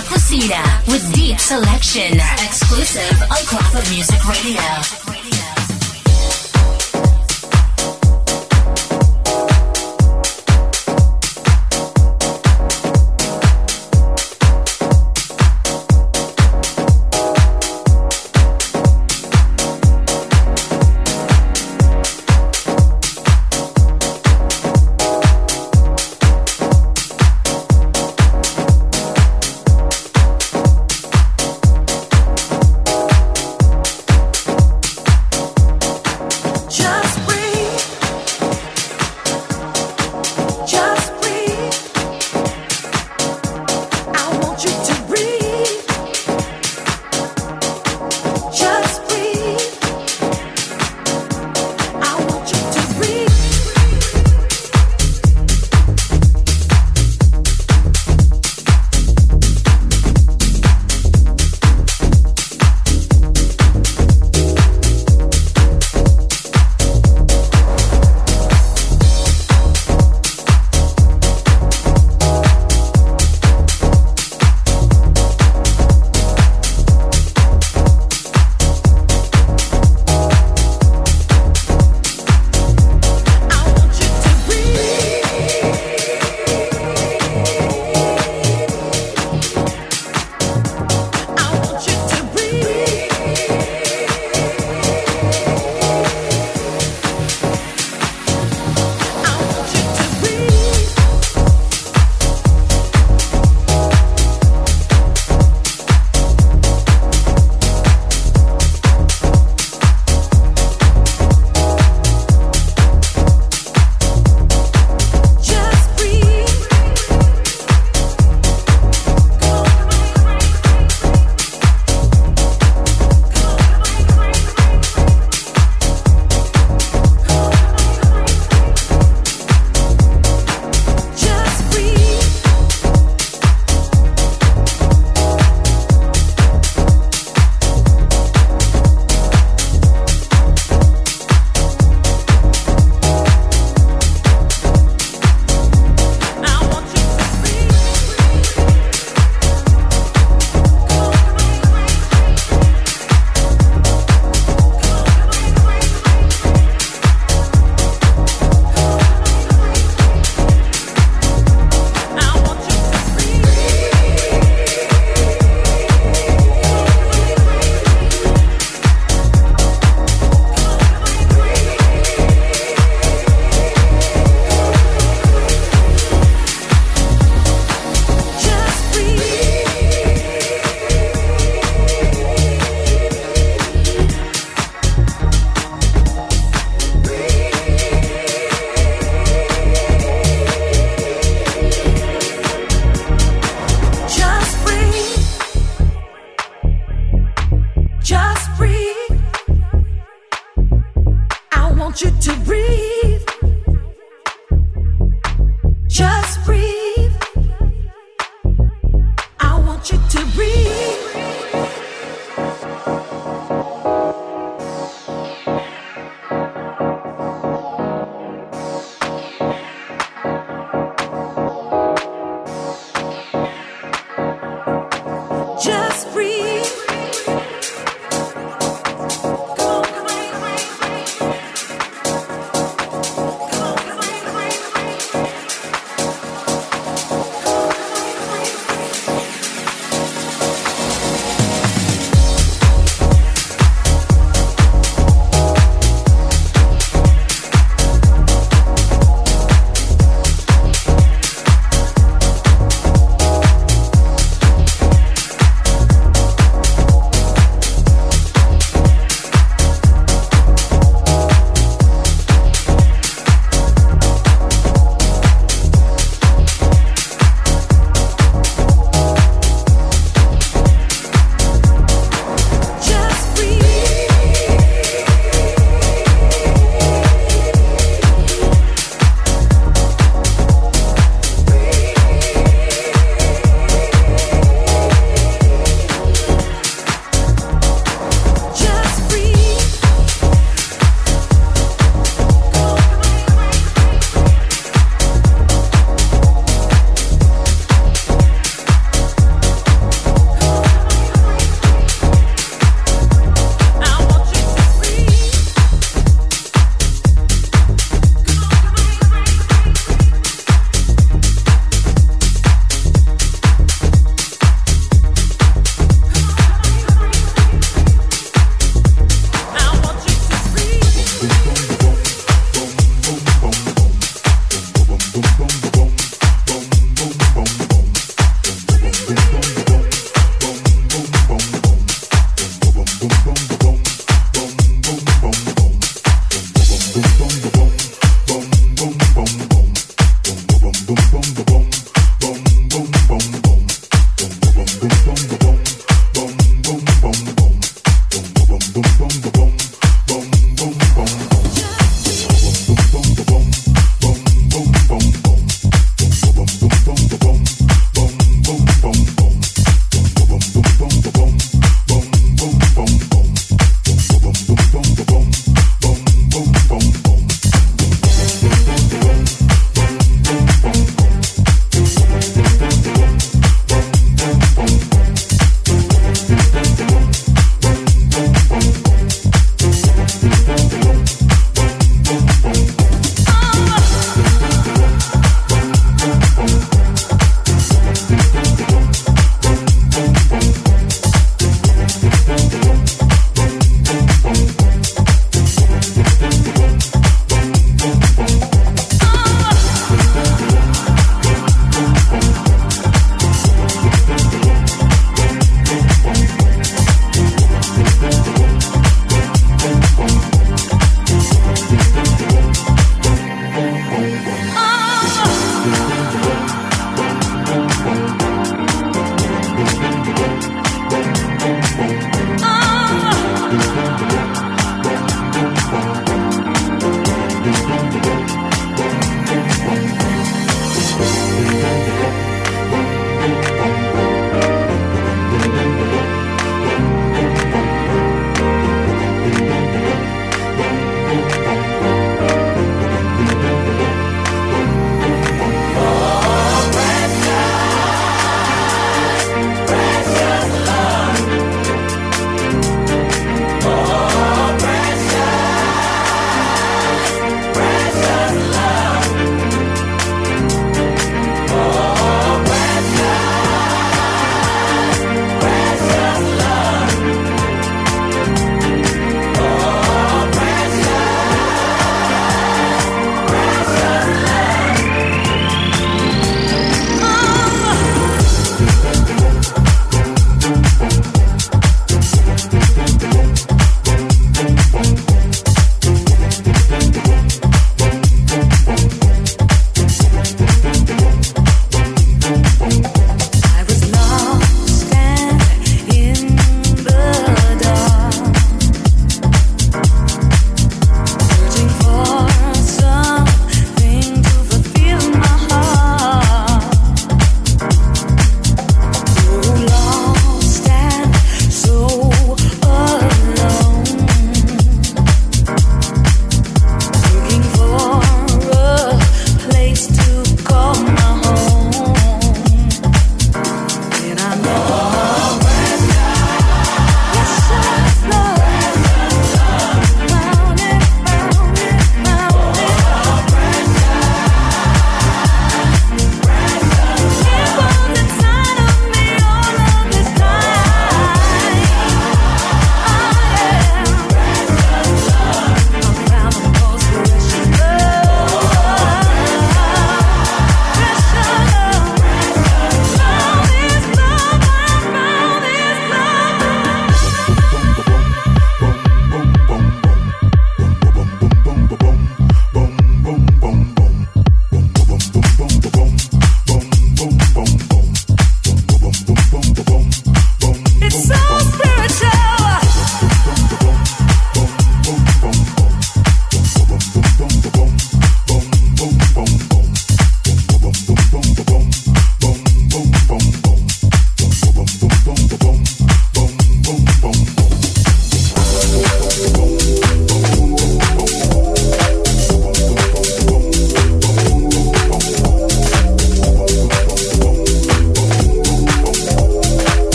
Cocina with deep selection. Exclusive on Clock of Music Radio.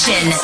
Selection.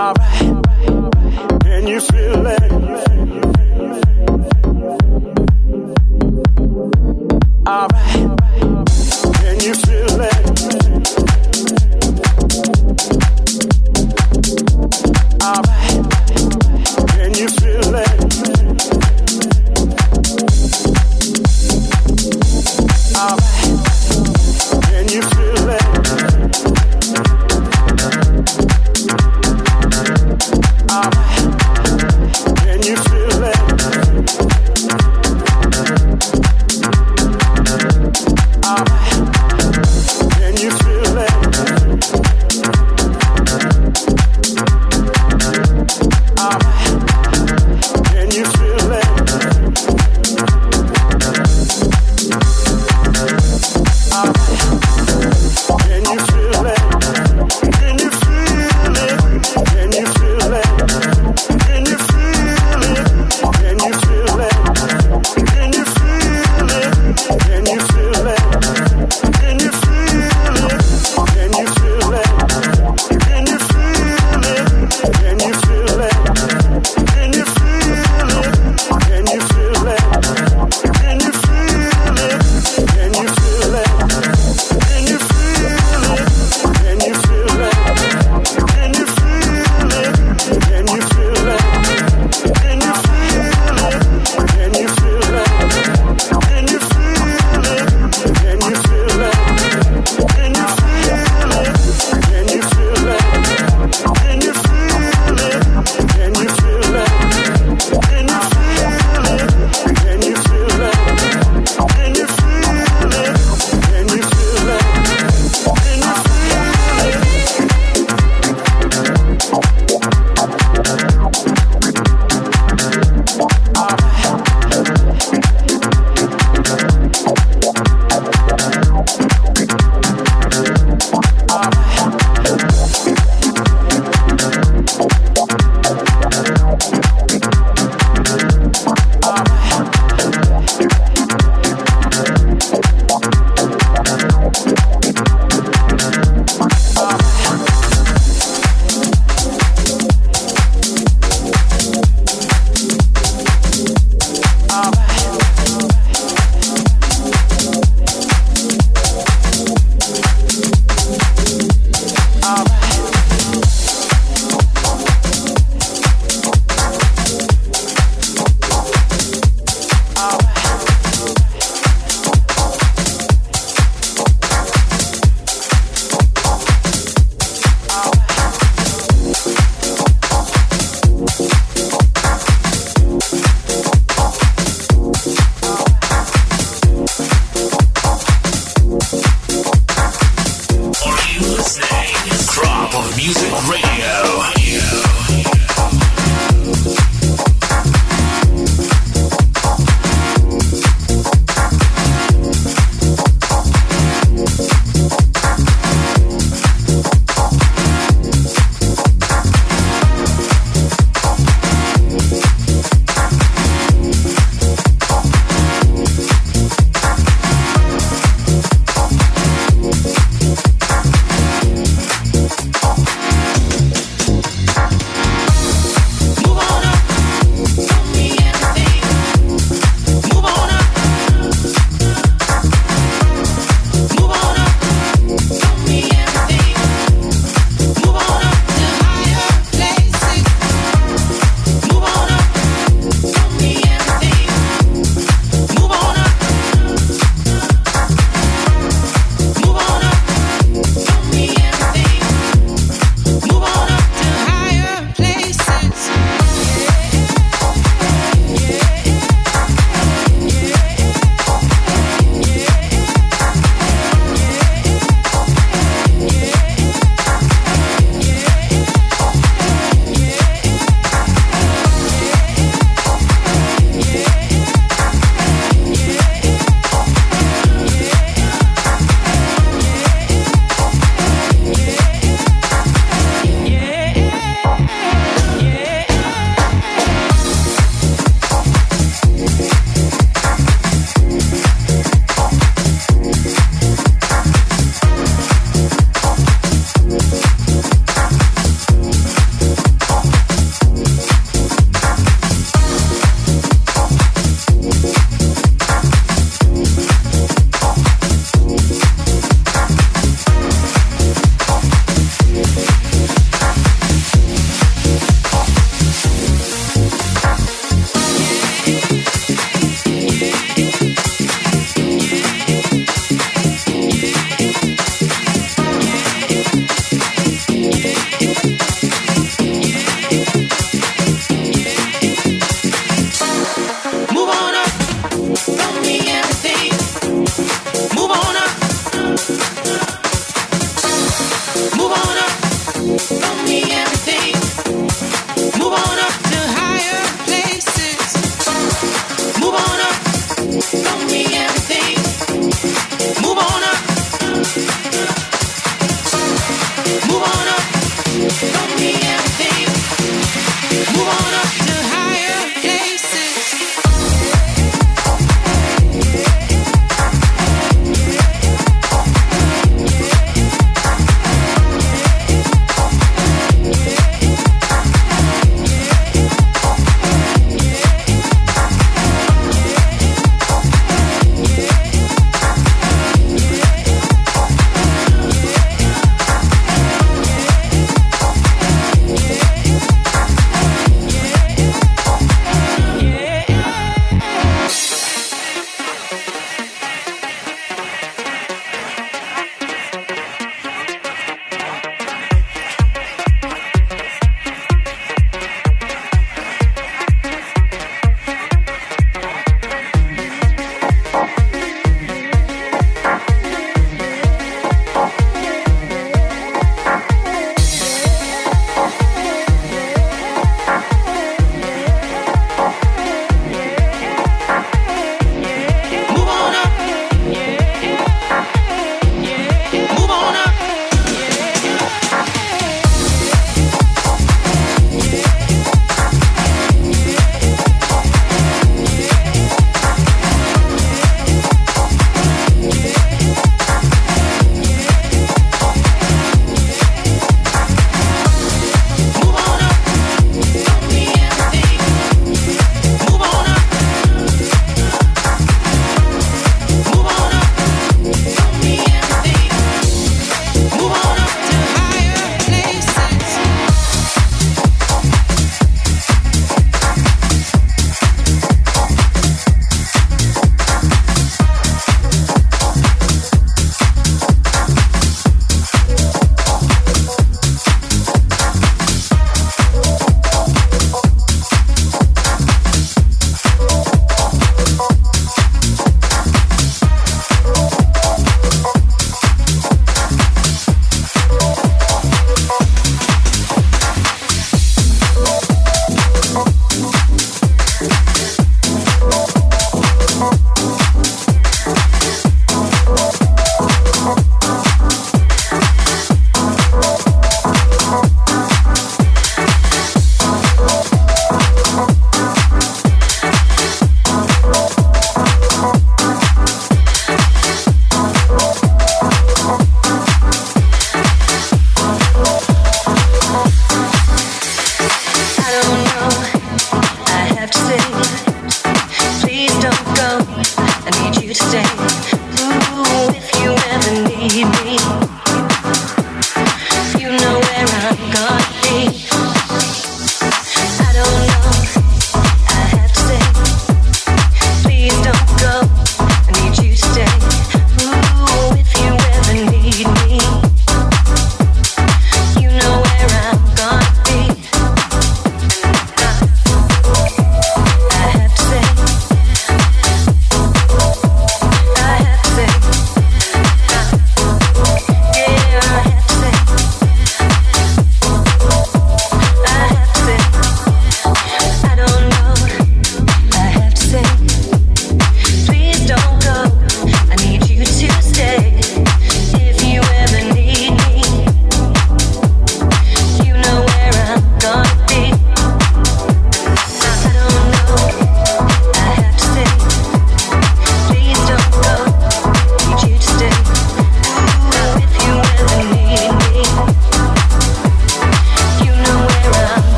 alright. Can you feel it? Alright.